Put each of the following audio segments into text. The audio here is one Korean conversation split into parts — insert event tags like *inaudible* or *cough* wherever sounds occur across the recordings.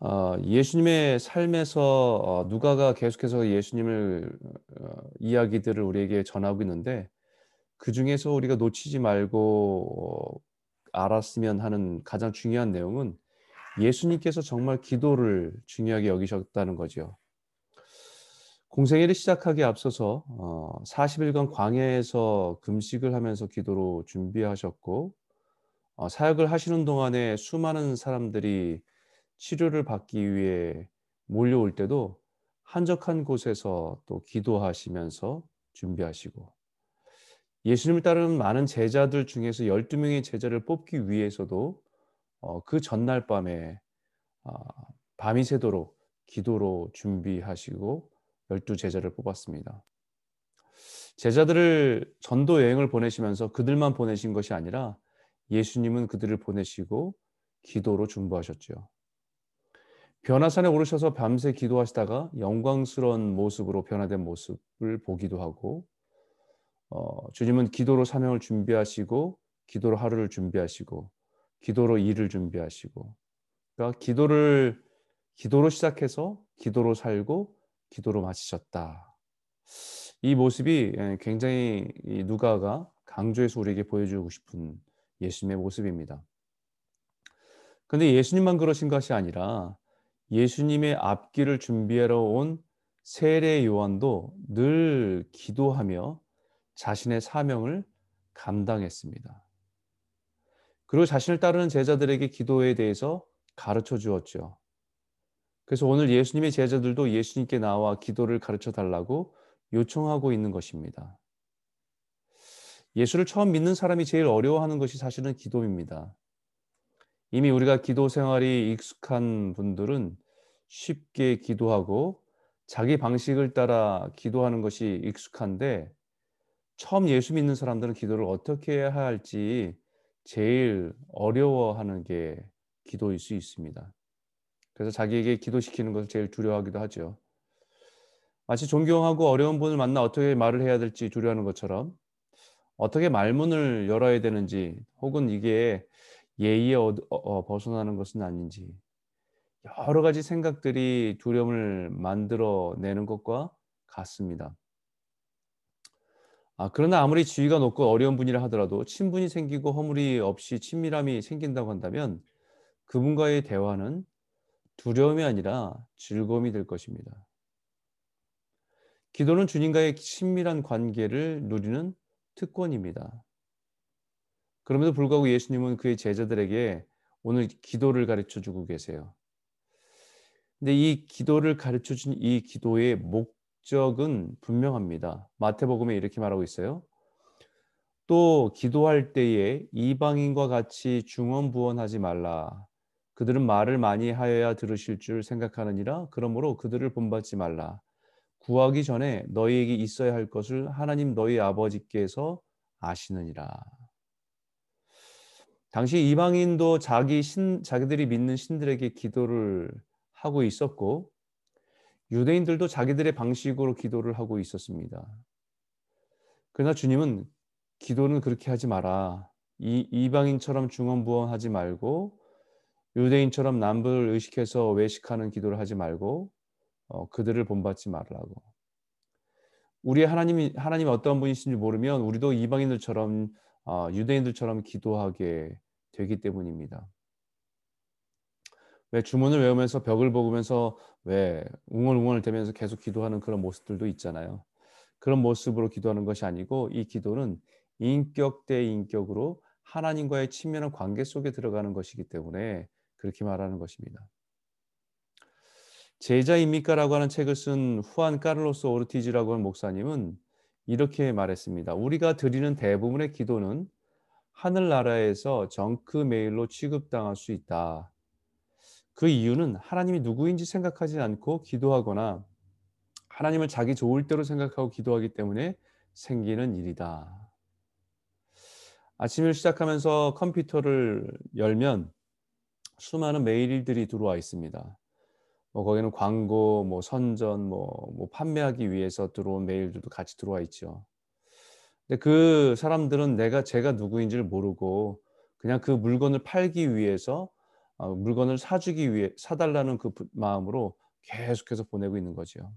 어 예수님의 삶에서 어 누가가 계속해서 예수님을 어 이야기들을 우리에게 전하고 있는데 그 중에서 우리가 놓치지 말고 어 알았으면 하는 가장 중요한 내용은 예수님께서 정말 기도를 중요하게 여기셨다는 거죠. 공생애를 시작하기에 앞서서 어40 일간 광야에서 금식을 하면서 기도로 준비하셨고 어 사역을 하시는 동안에 수많은 사람들이 치료를 받기 위해 몰려올 때도 한적한 곳에서 또 기도하시면서 준비하시고 예수님을 따르는 많은 제자들 중에서 12 명의 제자를 뽑기 위해서도 어그 전날 밤에 아 밤이 새도록 기도로 준비하시고 12 제자를 뽑았습니다. 제자들을 전도 여행을 보내시면서 그들만 보내신 것이 아니라 예수님은 그들을 보내시고 기도로 중보하셨죠. 변화산에 오르셔서 밤새 기도하시다가 영광스러운 모습으로 변화된 모습을 보기도 하고 어 주님은 기도로 사명을 준비하시고 기도로 하루를 준비하시고 기도로 일을 준비하시고 그러니까 기도를 기도로 시작해서 기도로 살고 기도로 마치셨다. 이 모습이 예 굉장히 이 누가가 강조해서 우리에게 보여주고 싶은 예수님의 모습입니다. 근데 예수님만 그러신 것이 아니라 예수님의 앞길을 준비하러 온 세례 요한도 늘 기도하며 자신의 사명을 감당했습니다. 그리고 자신을 따르는 제자들에게 기도에 대해서 가르쳐 주었죠. 그래서 오늘 예수님의 제자들도 예수님께 나와 기도를 가르쳐 달라고 요청하고 있는 것입니다. 예수를 처음 믿는 사람이 제일 어려워하는 것이 사실은 기도입니다. 이미 우리가 기도 생활이 익숙한 분들은 쉽게 기도하고 자기 방식을 따라 기도하는 것이 익숙한데 처음 예수 믿는 사람들은 기도를 어떻게 해야 할지 제일 어려워하는 게 기도일 수 있습니다. 그래서 자기에게 기도시키는 것을 제일 두려워하기도 하죠. 마치 존경하고 어려운 분을 만나 어떻게 말을 해야 될지 두려워하는 것처럼 어떻게 말문을 열어야 되는지 혹은 이게 예의에 어, 어, 벗어나는 것은 아닌지 여러 가지 생각들이 두려움을 만들어 내는 것과 같습니다. 아, 그러나 아무리 지위가 높고 어려운 분이라 하더라도 친분이 생기고 허물이 없이 친밀함이 생긴다고 한다면 그분과의 대화는 두려움이 아니라 즐거움이 될 것입니다. 기도는 주님과의 친밀한 관계를 누리는 특권입니다. 그럼에도 불구하고 예수님은 그의 제자들에게 오늘 기도를 가르쳐 주고 계세요. 근데 이 기도를 가르쳐 준 이 기도의 목적은 분명합니다. 마태복음에 이렇게 말하고 있어요. 또 기도할 때에 이방인과 같이 중언부언하지 말라. 그들은 말을 많이 하여야 들으실 줄 생각하느니라. 그러므로 그들을 본받지 말라. 구하기 전에 너희에게 있어야 할 것을 하나님 너희 아버지께서 아시느니라. 당시 이방인도 자기 신 자기들이 믿는 신들에게 기도를 하고 있었고 유대인들도 자기들의 방식으로 기도를 하고 있었습니다. 그러나 주님은 기도는 그렇게 하지 마라. 이 이방인처럼 중언부언하지 말고 유대인처럼 남을 의식해서 외식하는 기도를 하지 말고 어, 그들을 본받지 말라고. 우리의 하나님이 하나님이 어떤 분이신지 모르면 우리도 이방인들처럼 어, 유대인들처럼 기도하게 되기 때문입니다. 왜 주문을 외우면서 벽을 보면서 왜 웅얼웅얼 대면서 계속 기도하는 그런 모습들도 있잖아요. 그런 모습으로 기도하는 것이 아니고 이 기도는 인격 대 인격으로 하나님과의 친밀한 관계 속에 들어가는 것이기 때문에 그렇게 말하는 것입니다. 제자입니까라고 하는 책을 쓴 후안 카를로스 오르티즈라고 하는 목사님은 이렇게 말했습니다. 우리가 드리는 대부분의 기도는 하늘나라에서 정크 메일로 취급당할 수 있다. 그 이유는 하나님이 누구인지 생각하지 않고 기도하거나 하나님을 자기 좋을 대로 생각하고 기도하기 때문에 생기는 일이다. 아침을 시작하면서 컴퓨터를 열면 수많은 메일들이 들어와 있습니다. 뭐 거기는 광고, 뭐 선전, 뭐, 뭐 판매하기 위해서 들어온 메일들도 같이 들어와 있죠. 근데 그 사람들은 내가 제가 누구인지를 모르고 그냥 그 물건을 팔기 위해서 어, 물건을 사주기 위해 사달라는 그 마음으로 계속해서 보내고 있는 거죠.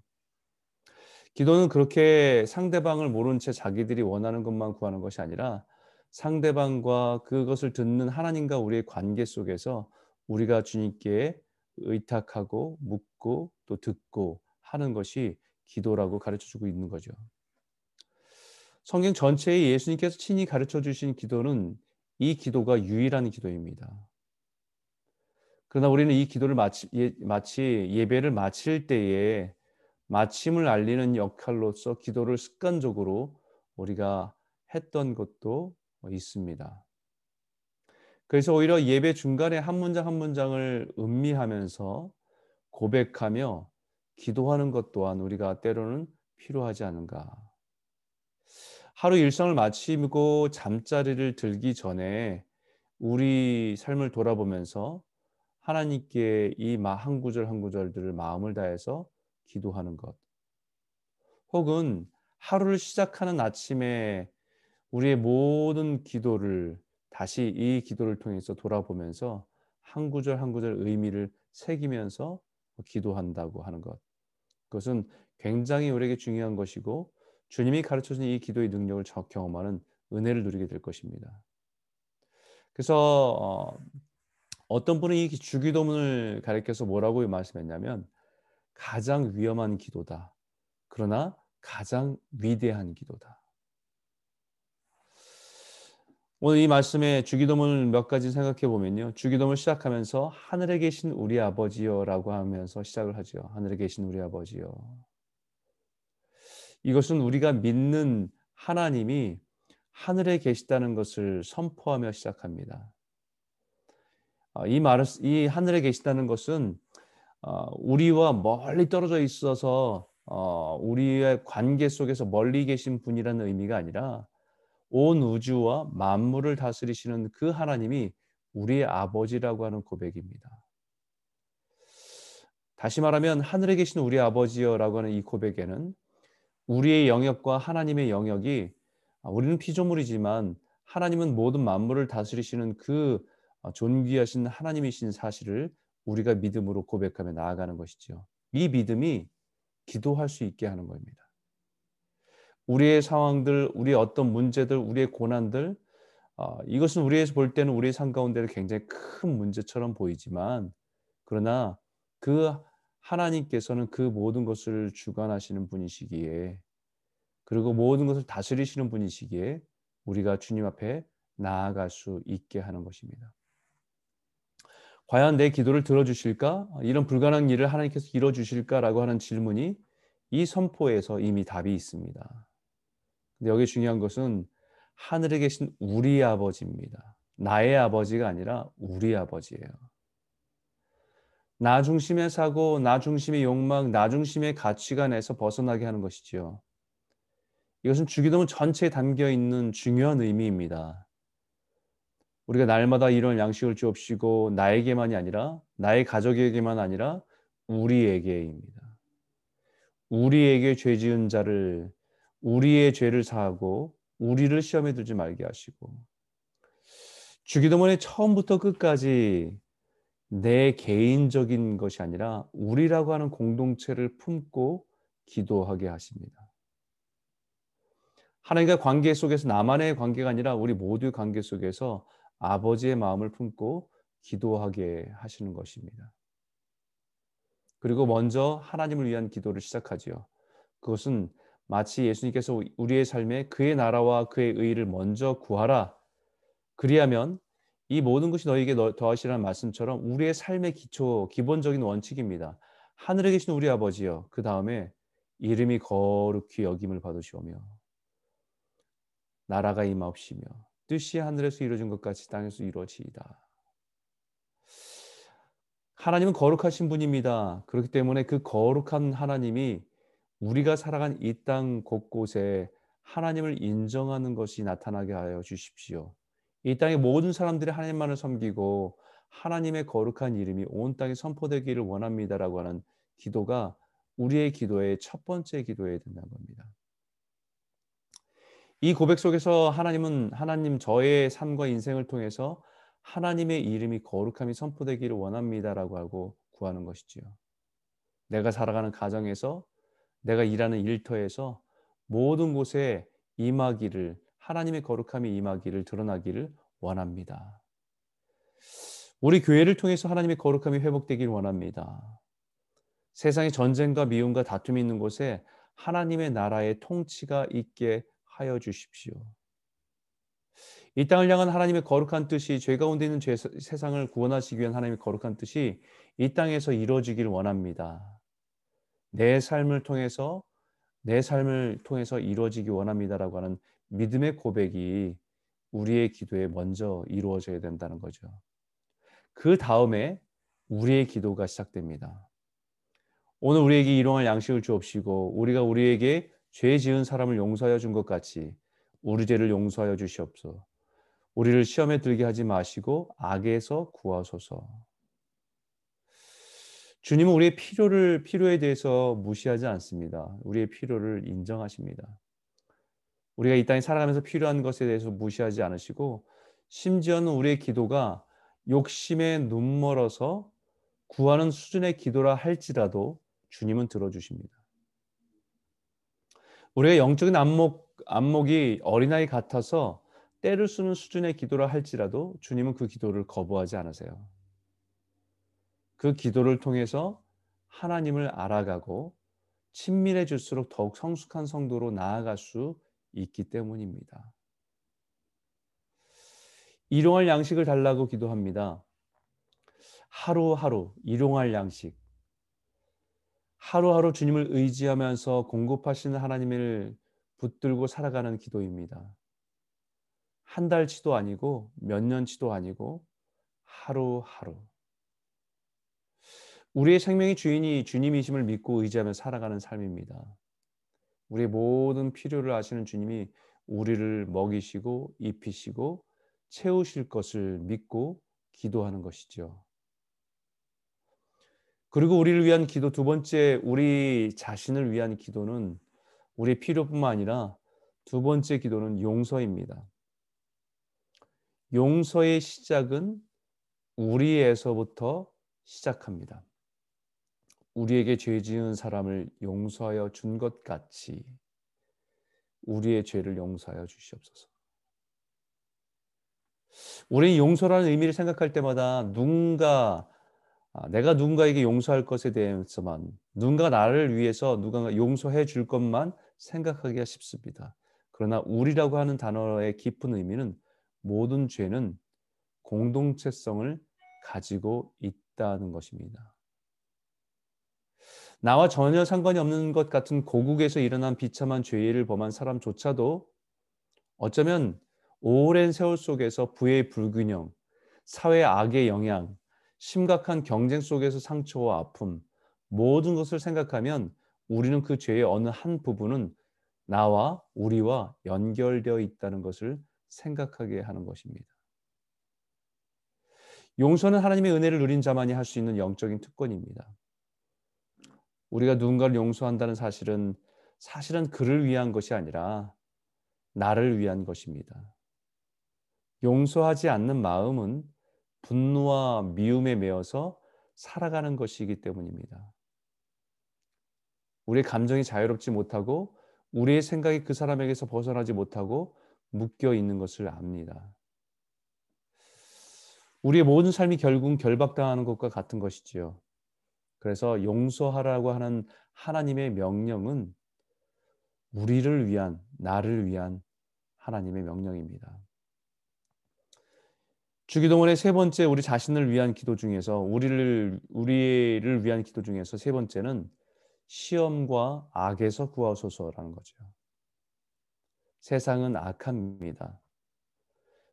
기도는 그렇게 상대방을 모른 채 자기들이 원하는 것만 구하는 것이 아니라 상대방과 그것을 듣는 하나님과 우리의 관계 속에서 우리가 주님께 의탁하고 묻고 또 듣고 하는 것이 기도라고 가르쳐 주고 있는 거죠. 성경 전체에 예수님께서 친히 가르쳐 주신 기도는 이 기도가 유일한 기도입니다. 그러나 우리는 이 기도를 마치, 예, 예배를 마칠 때에 마침을 알리는 역할로서 기도를 습관적으로 우리가 했던 것도 있습니다. 그래서 오히려 예배 중간에 한 문장 한 문장을 음미하면서 고백하며 기도하는 것 또한 우리가 때로는 필요하지 않은가. 하루 일상을 마치고 잠자리를 들기 전에 우리 삶을 돌아보면서 하나님께 이 한 구절 한 구절들을 마음을 다해서 기도하는 것. 혹은 하루를 시작하는 아침에 우리의 모든 기도를 다시 이 기도를 통해서 돌아보면서 한 구절 한 구절 의미를 새기면서 기도한다고 하는 것. 그것은 굉장히 우리에게 중요한 것이고 주님이 가르쳐 준이 기도의 능력을 경험하는 은혜를 누리게 될 것입니다. 그래서 어, 떤 분은 이 주기도문을 가리켜서 뭐라고 말씀했냐면 가장 위험한 기도다. 그러나 가장 위대한 기도다. 오늘 이 말씀에 주기도문을 몇 가지 생각해 보면요. 주기도문을 시작하면서 하늘에 계신 우리 아버지여라고 하면서 시작을 하죠. 하늘에 계신 우리 아버지여. 이것은 우리가 믿는 하나님이 하늘에 계시다는 것을 선포하며 시작합니다. 아, 이 말을 이 하늘에 계시다는 것은 어, 우리와 멀리 떨어져 있어서 어, 우리의 관계 속에서 멀리 계신 분이라는 의미가 아니라 온 우주와 만물을 다스리시는 그 하나님이 우리의 아버지라고 하는 고백입니다. 다시 말하면 하늘에 계신 우리 아버지여라고 하는 이 고백에는 우리의 영역과 하나님의 영역이 아, 우리는 피조물이지만 하나님은 모든 만물을 다스리시는 그 어, 존귀하신 하나님이신 사실을 우리가 믿음으로 고백하며 나아가는 것이지요. 이 믿음이 기도할 수 있게 하는 겁니다. 우리의 상황들, 우리의 어떤 문제들, 우리의 고난들, 어, 이것은 우리에서 볼 때는 우리의 삶 가운데는 굉장히 큰 문제처럼 보이지만, 그러나 그 하나님께서는 그 모든 것을 주관하시는 분이시기에, 그리고 모든 것을 다스리시는 분이시기에, 우리가 주님 앞에 나아갈 수 있게 하는 것입니다. 과연 내 기도를 들어주실까? 이런 불가능한 일을 하나님께서 이뤄주실까라고 하는 질문이 이 선포에서 이미 답이 있습니다. 근데 여기 중요한 것은 하늘에 계신 우리 아버지입니다. 나의 아버지가 아니라 우리 아버지예요. 나 중심의 사고, 나 중심의 욕망, 나 중심의 가치관에서 벗어나게 하는 것이지요. 이것은 주기도문 전체에 담겨 있는 중요한 의미입니다. 우리가 날마다 이런 양식을 주옵시고 나에게만이 아니라 나의 가족에게만 아니라 우리에게입니다. 우리에게 죄 지은 자를 우리의 죄를 사하고 우리를 시험에 들지 말게 하시고 주기도문의 처음부터 끝까지 내 개인적인 것이 아니라 우리라고 하는 공동체를 품고 기도하게 하십니다. 하나님과 관계 속에서 나만의 관계가 아니라 우리 모두의 관계 속에서 아버지의 마음을 품고 기도하게 하시는 것입니다. 그리고 먼저 하나님을 위한 기도를 시작하지요. 그것은 마치 예수님께서 우리의 삶에 그의 나라와 그의 의를 먼저 구하라. 그리하면 이 모든 것이 너에게 더하시라는 말씀처럼 우리의 삶의 기초, 기본적인 원칙입니다. 하늘에 계신 우리 아버지여, 그 다음에 이름이 거룩히 여김을 받으시오며 나라가 임하옵시며 뜻이 하늘에서 이루어진 것 같이 땅에서 이루어지이다. 하나님은 거룩하신 분입니다. 그렇기 때문에 그 거룩한 하나님이 우리가 살아간 이 땅 곳곳에 하나님을 인정하는 것이 나타나게 하여 주십시오. 이 땅의 모든 사람들이 하나님만을 섬기고 하나님의 거룩한 이름이 온 땅에 선포되기를 원합니다라고 하는 기도가 우리의 기도의 첫 번째 기도에 된다는 겁니다. 이 고백 속에서 하나님은 하나님 저의 삶과 인생을 통해서 하나님의 이름이 거룩함이 선포되기를 원합니다라고 하고 구하는 것이지요. 내가 살아가는 가정에서 내가 일하는 일터에서 모든 곳에 임하기를 하나님의 거룩함이 임하기를 드러나기를 원합니다. 우리 교회를 통해서 하나님의 거룩함이 회복되기를 원합니다. 세상에 전쟁과 미움과 다툼이 있는 곳에 하나님의 나라의 통치가 있게 하여 주십시오. 이 땅을 향한 하나님의 거룩한 뜻이 죄 가운데 있는 죄, 세상을 구원하시기 위한 하나님의 거룩한 뜻이 이 땅에서 이루어지길 원합니다. 내 삶을 통해서 내 삶을 통해서 이루어지기 원합니다라고 하는 믿음의 고백이 우리의 기도에 먼저 이루어져야 된다는 거죠. 그 다음에 우리의 기도가 시작됩니다. 오늘 우리에게 일용할 양식을 주옵시고 우리가 우리에게 죄 지은 사람을 용서하여 준 것 같이 우리 죄를 용서하여 주시옵소서. 우리를 시험에 들게 하지 마시고 악에서 구하소서. 주님은 우리의 필요를 필요에 대해서 무시하지 않습니다. 우리의 필요를 인정하십니다. 우리가 이 땅에 살아가면서 필요한 것에 대해서 무시하지 않으시고 심지어는 우리의 기도가 욕심에 눈멀어서 구하는 수준의 기도라 할지라도 주님은 들어주십니다. 우리가 영적인 안목, 안목이 어린아이 같아서 때를 쓰는 수준의 기도라 할지라도 주님은 그 기도를 거부하지 않으세요. 그 기도를 통해서 하나님을 알아가고 친밀해질수록 더욱 성숙한 성도로 나아갈 수 있기 때문입니다. 일용할 양식을 달라고 기도합니다. 하루하루 일용할 양식. 하루하루 주님을 의지하면서 공급하시는 하나님을 붙들고 살아가는 기도입니다. 한 달치도 아니고 몇 년치도 아니고 하루하루. 우리의 생명의 주인이 주님이심을 믿고 의지하며 살아가는 삶입니다. 우리의 모든 필요를 아시는 주님이 우리를 먹이시고 입히시고 채우실 것을 믿고 기도하는 것이죠. 그리고 우리를 위한 기도 두 번째 우리 자신을 위한 기도는 우리의 필요뿐만 아니라 두 번째 기도는 용서입니다. 용서의 시작은 우리에서부터 시작합니다. 우리에게 죄 지은 사람을 용서하여 준 것 같이 우리의 죄를 용서하여 주시옵소서. 우리는 용서라는 의미를 생각할 때마다 누군가 아, 내가 누군가에게 용서할 것에 대해서만 누군가 나를 위해서 누군가 용서해 줄 것만 생각하기가 쉽습니다. 그러나 우리라고 하는 단어의 깊은 의미는 모든 죄는 공동체성을 가지고 있다는 것입니다. 나와 전혀 상관이 없는 것 같은 고국에서 일어난 비참한 죄를 범한 사람조차도 어쩌면 오랜 세월 속에서 부의 불균형, 사회 악의 영향, 심각한 경쟁 속에서 상처와 아픔, 모든 것을 생각하면 우리는 그 죄의 어느 한 부분은 나와 우리와 연결되어 있다는 것을 생각하게 하는 것입니다. 용서는 하나님의 은혜를 누린 자만이 할 수 있는 영적인 특권입니다. 우리가 누군가를 용서한다는 사실은 사실은 그를 위한 것이 아니라 나를 위한 것입니다. 용서하지 않는 마음은 분노와 미움에 매어서 살아가는 것이기 때문입니다. 우리의 감정이 자유롭지 못하고 우리의 생각이 그 사람에게서 벗어나지 못하고 묶여 있는 것을 압니다. 우리의 모든 삶이 결국 결박당하는 것과 같은 것이지요. 그래서 용서하라고 하는 하나님의 명령은 우리를 위한, 나를 위한 하나님의 명령입니다. 주기도문의 세 번째 우리 자신을 위한 기도 중에서 우리를 우리를 위한 기도 중에서 세 번째는 시험과 악에서 구하소서라는 거죠. 세상은 악합니다.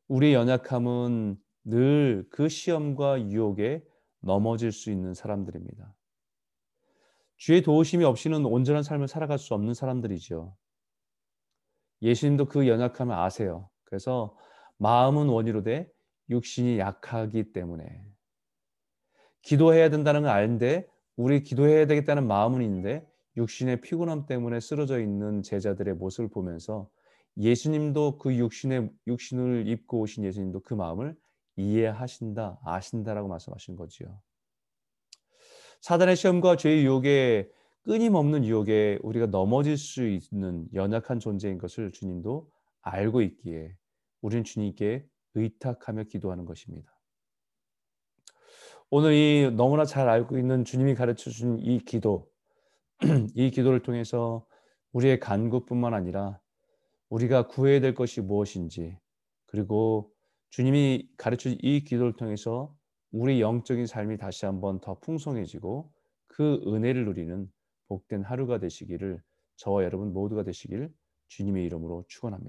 우리의 연약함은 늘 그 시험과 유혹에 넘어질 수 있는 사람들입니다. 주의 도우심이 없이는 온전한 삶을 살아갈 수 없는 사람들이죠. 예수님도 그 연약함을 아세요. 그래서 마음은 원이로되 육신이 약하기 때문에 기도해야 된다는 걸 아는데 우리 기도해야 되겠다는 마음은 있는데 육신의 피곤함 때문에 쓰러져 있는 제자들의 모습을 보면서 예수님도 그 육신의 육신을 입고 오신 예수님도 그 마음을 이해하신다, 아신다라고 말씀하신 거지요. 사단의 시험과 죄의 유혹에 끊임없는 유혹에 우리가 넘어질 수 있는 연약한 존재인 것을 주님도 알고 있기에 우리는 주님께 의탁하며 기도하는 것입니다. 오늘 이 너무나 잘 알고 있는 주님이 가르쳐 준 이 기도, *clears throat* 이 기도를 통해서 우리의 간구뿐만 아니라 우리가 구해야 될 것이 무엇인지 그리고 주님이 가르쳐 준 이 기도를 통해서 우리 영적인 삶이 다시 한번 더 풍성해지고 그 은혜를 누리는 복된 하루가 되시기를 저와 여러분 모두가 되시길 주님의 이름으로 축원합니다.